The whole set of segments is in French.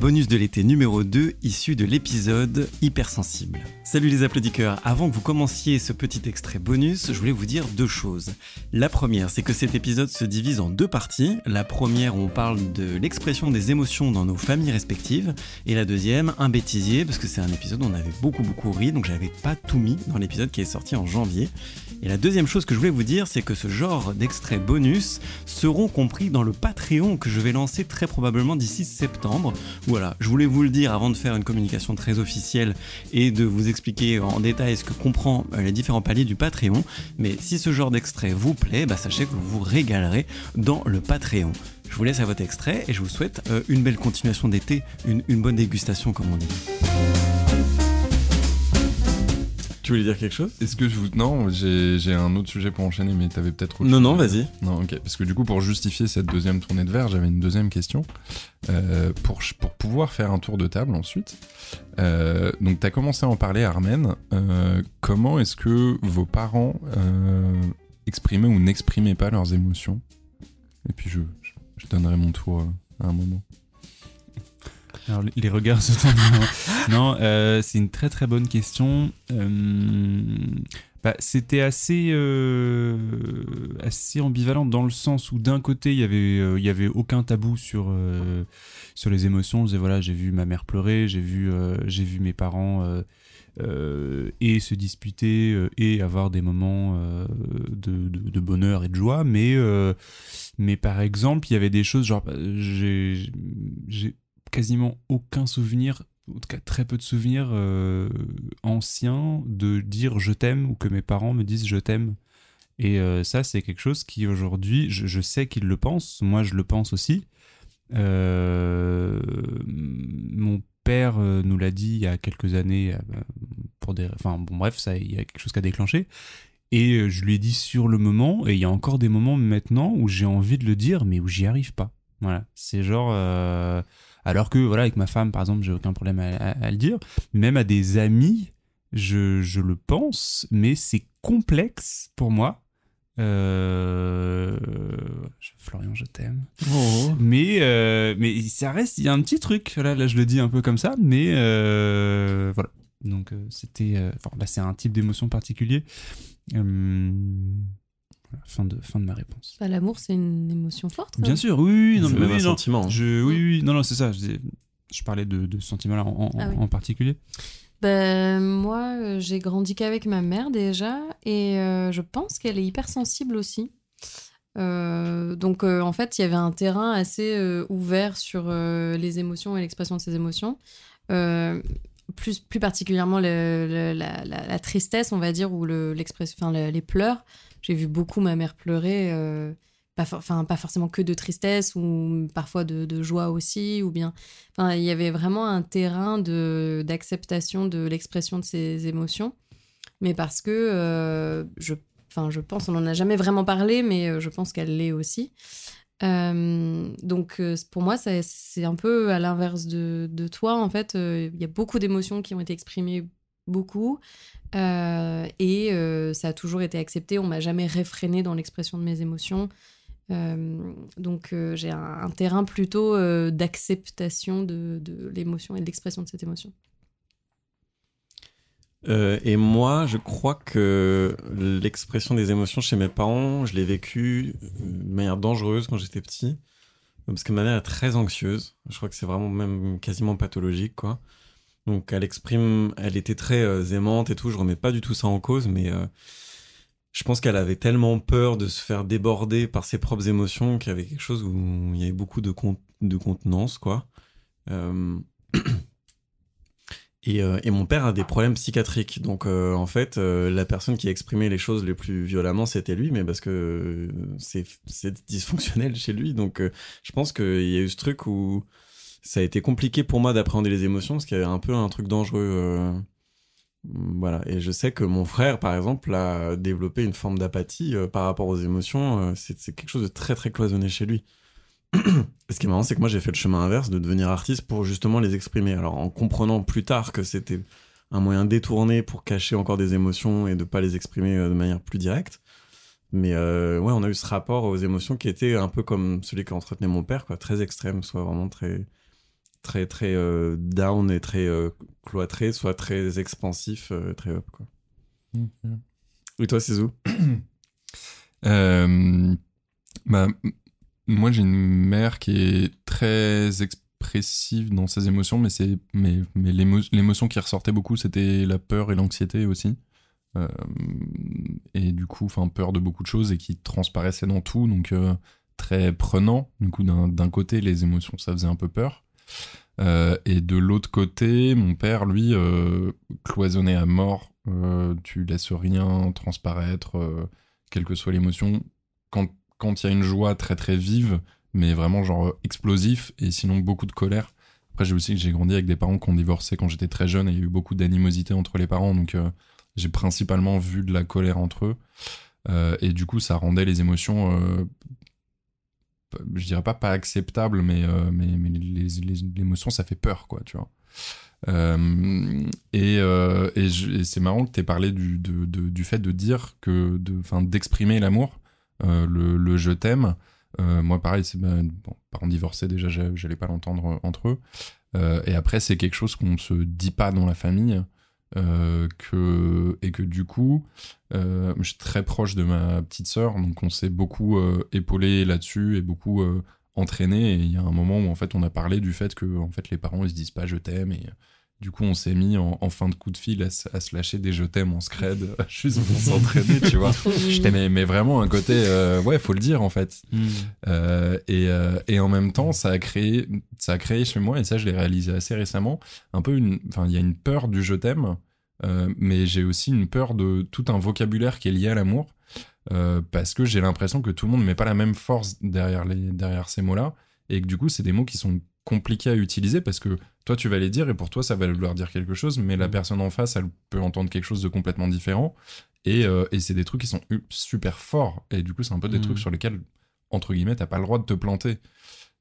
Bonus de l'été numéro 2 issu de l'épisode Hypersensible. Salut les applaudisseurs, avant que vous commenciez ce petit extrait bonus, je voulais vous dire deux choses. La première, c'est que cet épisode se divise en deux parties. La première, on parle de l'expression des émotions dans nos familles respectives. Et la deuxième, un bêtisier, parce que c'est un épisode où on avait beaucoup beaucoup ri, donc j'avais pas tout mis dans l'épisode qui est sorti en janvier. Et la deuxième chose que je voulais vous dire, c'est que ce genre d'extraits bonus seront compris dans le Patreon que je vais lancer très probablement d'ici septembre. Voilà, je voulais vous le dire avant de faire une communication très officielle et de vous expliquer en détail ce que comprend euh, les différents paliers du Patreon. Mais si ce genre d'extrait vous plaît, bah sachez que vous vous régalerez dans le Patreon. Je vous laisse à votre extrait et je vous souhaite euh, une belle continuation d'été, une, une bonne dégustation comme on dit. Tu voulais dire quelque chose? Est-ce que je vous. Non, j'ai un autre sujet pour enchaîner, mais t'avais peut-être. autre Non, chose non, vas-y. Non, ok. Parce que du coup, pour justifier cette deuxième tournée de verre, j'avais une deuxième question. Euh, pour, pour pouvoir faire un tour de table ensuite. Euh, donc, t'as commencé à en parler, Armen. Euh, comment est-ce que vos parents exprimaient ou n'exprimaient pas leurs émotions? Et puis, je, je, je donnerai mon tour à un moment. Alors, les- regards se tournent. non, euh, c'est une très très bonne question. Euh, bah, C'était assez, euh, assez ambivalent dans le sens où d'un côté il y avait, il avait aucun tabou sur, sur les émotions. Je voilà, j'ai vu ma mère pleurer, j'ai vu, j'ai vu mes parents et se disputer et avoir des moments de, de- de bonheur et de joie, mais mais par exemple il y avait des choses genre j'ai j'ai quasiment aucun souvenir, en tout cas très peu de souvenirs euh, anciens de dire je t'aime ou que mes parents me disent je t'aime. Et euh, ça, c'est quelque chose qui aujourd'hui, je, sais qu'ils le pensent, moi je le pense aussi. Euh, mon père nous l'a dit il y a quelques années, pour des, enfin bon bref, ça, il y a quelque chose qui a déclenché. Et je lui ai dit sur le moment, et il y a encore des moments maintenant où j'ai envie de le dire, mais où j'y arrive pas. Voilà, c'est genre. Alors que, voilà, avec ma femme, par exemple, j'ai aucun problème à, à- à le dire. Même à des amis, je, je le pense, mais c'est complexe pour moi. Euh, Florian, je t'aime. Mais, euh, mais ça reste, il y a un petit truc. Là, là, je le dis un peu comme ça, mais euh, voilà. Donc, c'était. Enfin, là, c'est un type d'émotion particulier. Voilà, fin, de, fin de ma réponse. Bah, L'amour, c'est une émotion forte. quand Bien sûr, oui, oui, non, C'est mais même oui, un non. sentiment. hein. Je, oui, oui, non, non, c'est ça. Je, je parlais de, de ce sentiment-là en, en- Ah oui. en particulier. Ben, moi, euh, j'ai grandi qu'avec ma mère déjà, et euh, je pense qu'elle est hypersensible aussi. Euh, donc, euh, en fait, il y avait un terrain assez euh, ouvert sur euh, les émotions et l'expression de ces émotions. Euh, plus, plus particulièrement le- le- la, la- la tristesse, on va dire, ou le, l'expression, enfin, le- les pleurs. J'ai vu beaucoup ma mère pleurer, euh, pas, pas forcément que de tristesse, ou parfois de, joie aussi, ou bien il y avait vraiment un terrain d'acceptation de l'expression de ces émotions, mais parce que euh, je, je pense, on n'en a jamais vraiment parlé, mais euh, je pense qu'elle l'est aussi. Donc pour moi, c'est un peu à l'inverse de, de toi. En fait, il y a beaucoup d'émotions qui ont été exprimées beaucoup, euh, et euh, ça a toujours été accepté. On m'a jamais réfréné dans l'expression de mes émotions. Euh, donc j'ai un, terrain plutôt d'acceptation de, l'émotion et de l'expression de cette émotion. Et moi, je crois que l'expression des émotions chez mes parents, je l'ai vécu de manière dangereuse quand j'étais petit. Parce que ma mère est très anxieuse. Je crois que c'est vraiment même quasiment pathologique, quoi. Donc elle exprime, elle était très euh, aimante et tout. Je remets pas du tout ça en cause, mais euh, je pense qu'elle avait tellement peur de se faire déborder par ses propres émotions qu'il y avait quelque chose où il y avait beaucoup de, con- de contenance, quoi. Euh, Et, et mon père a des problèmes psychiatriques. Donc, en fait, la personne qui exprimait les choses les plus violemment, c'était lui, mais parce que c'est dysfonctionnel chez lui. Donc, je pense qu'il y a eu ce truc où ça a été compliqué pour moi d'appréhender les émotions, parce qu'il y avait un peu un truc dangereux. euh, voilà. Et je sais que mon frère, par exemple, a développé une forme d'apathie euh, par rapport aux émotions. Euh, c'est quelque chose de très, très cloisonné chez lui. Ce qui est marrant, c'est que moi, j'ai fait le chemin inverse de devenir artiste pour justement les exprimer. Alors, en comprenant plus tard que c'était un moyen détourné pour cacher encore des émotions et de pas les exprimer de manière plus directe. Mais ouais, on a eu ce rapport aux émotions qui était un peu comme celui qu'entretenait mon père, quoi, très extrême, soit vraiment très, très, très euh, down et très euh, cloîtré, soit très expansif, euh, très up, quoi. Et toi, Cizou Euh, bah, moi, j'ai une mère qui est très expressive dans ses émotions, mais, c'est, mais, mais l'émo- l'émotion qui ressortait beaucoup, c'était la peur et l'anxiété aussi. Et du coup, enfin, peur de beaucoup de choses et qui transparaissait dans tout, donc très prenant. Du coup, d'un, d'un côté, les émotions, ça faisait un peu peur. Euh, et de l'autre côté, mon père, lui, euh, cloisonnait à mort. Euh, tu laisses rien transparaître. quelle que soit l'émotion, quand quand il y a une joie très très vive, mais vraiment genre explosif, et sinon beaucoup de colère. Après, j'ai aussi grandi avec des parents qui ont divorcé quand j'étais très jeune, et il y a eu beaucoup d'animosité entre les parents, donc j'ai principalement vu de la colère entre eux, et du coup, ça rendait les émotions, je dirais pas pas acceptables, mais euh, mais, mais l'émotion, ça fait peur, quoi, tu vois. Euh, et euh, et, c'est marrant que tu aies parlé du, de- de- du fait de dire que, d'exprimer l'amour, euh, le, le je t'aime. Moi, pareil, c'est ben, bon, parents divorcés, déjà, j'a- j'allais pas l'entendre entre eux. Et après, c'est quelque chose qu'on se dit pas dans la famille. Euh, que, et que du coup, euh, je suis très proche de ma petite sœur, donc on s'est beaucoup euh, épaulé là-dessus et beaucoup entraîné. Et il y a un moment où en fait on a parlé du fait que en fait les parents ils se disent pas je t'aime et du coup on s'est mis en, en fin de coup de fil à, se- à se lâcher des je t'aime en scred juste pour s'entraîner, tu vois. Je t'aimais, mais vraiment un côté euh, ouais faut le dire en fait. Euh, et, euh, et en même temps, ça a créé, ça a créé chez moi, et ça je l'ai réalisé assez récemment, un peu une, enfin il y a une peur du je t'aime, euh, mais j'ai aussi une peur de tout un vocabulaire qui est lié à l'amour, euh, parce que j'ai l'impression que tout le monde ne met pas la même force derrière les, derrière ces mots-là, et que du coup c'est des mots qui sont compliqués à utiliser parce que toi tu vas les dire et pour toi ça va vouloir dire quelque chose, mais la personne en face elle peut entendre quelque chose de complètement différent. Et, euh, et c'est des trucs qui sont super forts. Et du coup, c'est un peu des Mm. trucs sur lesquels entre guillemets, t'as pas le droit de te planter.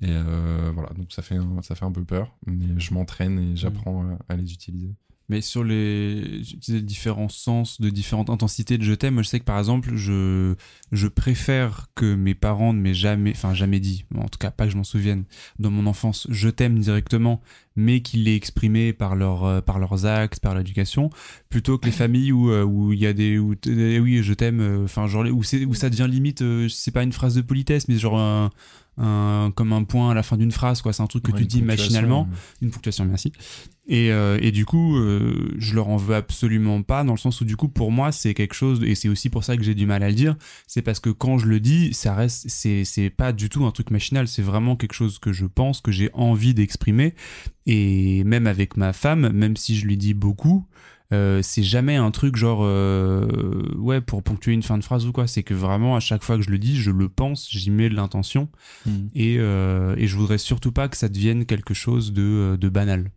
Et euh, voilà, donc ça fait, un, ça fait un peu peur, mais je m'entraîne et j'apprends à, à les utiliser. Mais sur les, disais différents sens, de différentes intensités de je t'aime, je sais que par exemple, je, je préfère que mes parents ne m'aient jamais, enfin jamais dit, en tout cas pas que je m'en souvienne, dans mon enfance, je t'aime directement, mais qu'ils l'aient exprimé par, leur, euh, par leurs actes, par l'éducation, plutôt que les familles où euh, où il y a des, où oui, je t'aime, euh, enfin genre, où, c'est- où ça devient limite, c'est pas une phrase de politesse, mais genre un, un- comme un point à la fin d'une phrase, quoi, c'est un truc que Ouais, tu dis machinalement une ponctuation, merci. Et, euh, et du coup, euh, je leur en veux absolument pas, dans le sens où du coup, pour moi, c'est quelque chose, et c'est aussi pour ça que j'ai du mal à le dire, c'est parce que quand je le dis, ça reste, c'est pas du tout un truc machinal, c'est vraiment quelque chose que je pense, que j'ai envie d'exprimer. Et même avec ma femme, même si je lui dis beaucoup, euh, c'est jamais un truc genre euh, ouais pour ponctuer une fin de phrase ou quoi c'est que vraiment à chaque fois que je le dis je le pense j'y mets de l'intention Mm. et, euh, et je voudrais surtout pas que ça devienne quelque chose de, euh, de banal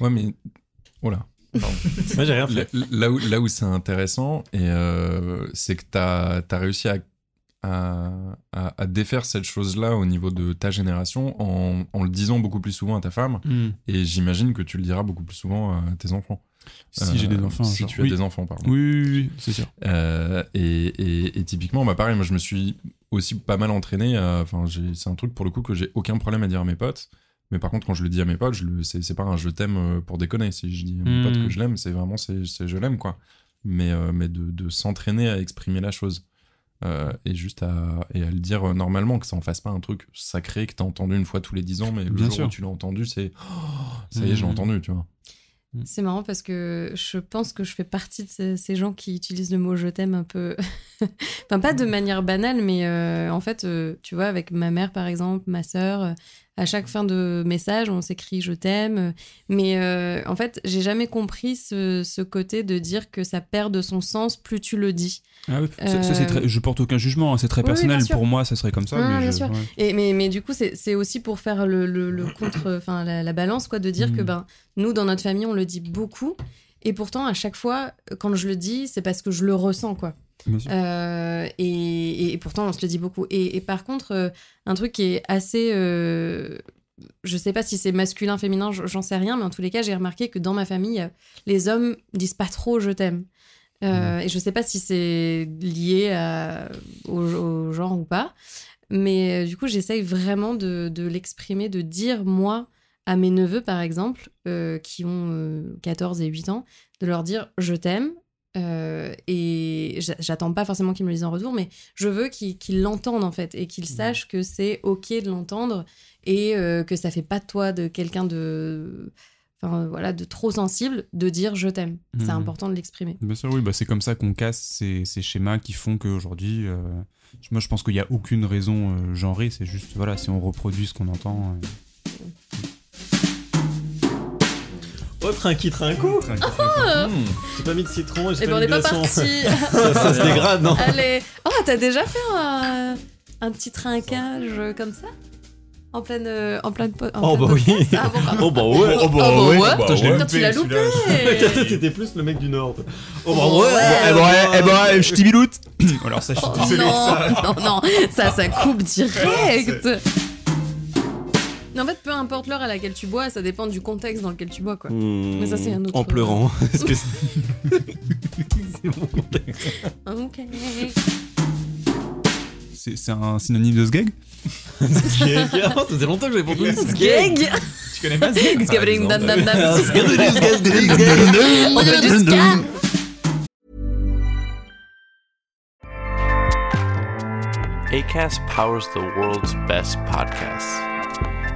Ouais, mais. Oh là. Pardon. Moi, j'ai rien fait. là où, là où c'est intéressant, et euh, c'est que tu as, réussi à, à, à- à défaire cette chose-là au niveau de ta génération en, en le disant beaucoup plus souvent à ta femme, et j'imagine que tu le diras beaucoup plus souvent à tes enfants. si j'ai des Euh, enfants Si genre. tu as oui. des enfants, pardon. oui, oui, oui, c'est sûr Euh, et, et- et typiquement, bah pareil, moi je me suis aussi pas mal entraîné. Enfin, c'est un truc pour le coup que j'ai aucun problème à dire à mes potes. Mais par contre, quand je le dis à mes potes, c'est, c'est pas un je t'aime euh, pour déconner. Si je dis à mes Mm. potes que je l'aime, c'est vraiment c'est, c'est je l'aime quoi. Mais, euh, mais de, de s'entraîner à exprimer la chose. Euh, et juste à, et à le dire euh, normalement, que ça en fasse pas un truc sacré que t'as entendu une fois tous les dix ans, mais le Bien jour sûr. où tu l'as entendu, c'est oh, ça y est, j'ai Mm. entendu, tu vois. C'est marrant parce que je pense que je fais partie de ces, ces gens qui utilisent le mot je t'aime un peu. enfin, pas de manière banale, mais euh, en fait, euh, tu vois, avec ma mère par exemple, ma sœur, euh, à chaque fin de message, on s'écrit je t'aime. Mais euh, en fait, j'ai jamais compris ce, ce côté de dire que ça perd de son sens plus tu le dis. Ah oui, ça, ça, c'est Euh, très- je porte aucun jugement, hein, c'est très Oui, personnel. Pour moi, ça serait comme ça. Ah, mais bien je- sûr. ouais. Et, mais, mais du coup, c'est aussi pour faire le, le- le contre, enfin la, la balance, quoi, de dire que ben, nous, dans notre famille, on le dit beaucoup. Et pourtant, à chaque fois, quand je le dis, c'est parce que je le ressens, quoi. Euh, et, et pourtant, on se le dit beaucoup. Et, et par contre, euh, un truc qui est assez. euh, je sais pas si c'est masculin, féminin, j'en sais rien, mais en tous les cas, j'ai remarqué que dans ma famille, les hommes disent pas trop je t'aime. Euh, Et je sais pas si c'est lié à- au, au genre ou pas. Mais du coup, j'essaye vraiment de, de l'exprimer, de dire, moi, à mes neveux, par exemple, qui ont euh, 14 et 8 ans, de leur dire je t'aime. Euh, et j'a- j'attends pas forcément qu'ils me le disent en retour, mais je veux qu'ils qu'ils l'entendent en fait et qu'ils sachent que c'est ok de l'entendre et euh, que ça fait pas de toi de quelqu'un de, enfin voilà, de trop sensible de dire je t'aime. C'est Mhm. important de l'exprimer. Bien sûr, oui, bah, c'est comme ça qu'on casse ces, ces schémas qui font qu'aujourd'hui, euh, moi je pense qu'il n'y a aucune raison euh, genrée, c'est juste, voilà, si on reproduit ce qu'on entend. Trinqui trinco Ah J'ai pas mis de citron et j'ai Et ben on mis n'est de pas glaçon. parti. ça, ça se dégrade, non Allez. Oh, t'as déjà fait un, un petit trinquage comme ça En pleine, euh, en pleine en Oh pleine bah oui Ah, bon, bah. Oh bah ouais Oh bah ouais. Putain, je l'ai Putain, tu l'as loupé. T'étais plus le mec du Nord. Oh bah Oh, ouais, ouais. Eh ben, eh ben, je t'imiloute Alors ça, je suis Oh, désolé. non, non, non, ça, ça coupe direct. Mais en fait, peu importe l'heure à laquelle tu bois, ça dépend du contexte dans lequel tu bois, quoi. Mais ça, c'est un autre- Hmm. En pleurant. Est-ce que c'est mon contexte Ok. C'est c'est un synonyme de sgeg Gag. Oh, Ça faisait longtemps que j'avais pas entendu ce Gag. Tu connais pas Sgeg giving dam dam dam. Ah, On dirait du ska. ACAST powers the world's best podcasts.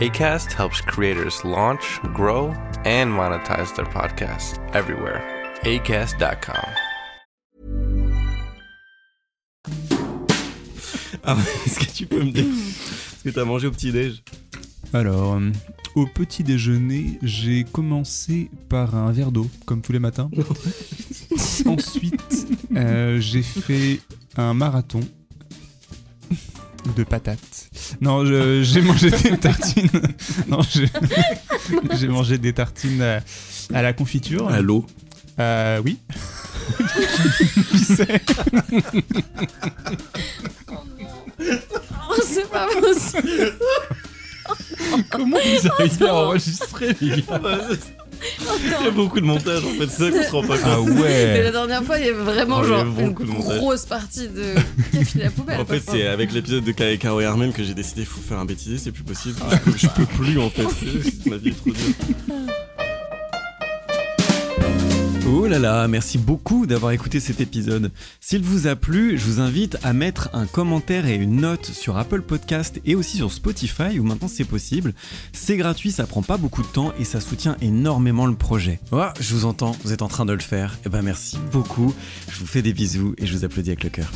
ACAST helps creators launch, grow, and monetize their podcasts everywhere. ACAST.com. Ah est-ce que tu peux me dire ce que t'as mangé au petit-déj Alors, euh, au petit déjeuner, j'ai commencé par un verre d'eau, comme tous les matins. Ensuite, euh, j'ai fait un marathon de patates. Non, je- j'ai mangé des tartines. Non, j'ai mangé des tartines à, à la confiture. À l'eau. Euh, oui. Qui sait? Oh, c'est pas possible. Comment vous arrivez à enregistrer, les gars? Il y a beaucoup de montage en fait, c'est ça qu'on se rend pas compte. Ah Mais ouais la dernière fois, il y avait vraiment Oh, genre avait une montage. grosse partie de qui a filé la poubelle. En fait, c'est avec l'épisode de Caro et Armen que j'ai décidé faut faire un bêtisier, c'est plus possible. Je peux, je peux plus en fait. C'est- Ma vie est trop dure. Oh là là, merci beaucoup d'avoir écouté cet épisode. S'il vous a plu, je vous invite à mettre un commentaire et une note sur Apple Podcast et aussi sur Spotify où maintenant c'est possible. C'est gratuit, ça prend pas beaucoup de temps et ça soutient énormément le projet. Oh, je vous entends, vous êtes en train de le faire. Eh ben merci beaucoup. Je vous fais des bisous et je vous applaudis avec le cœur.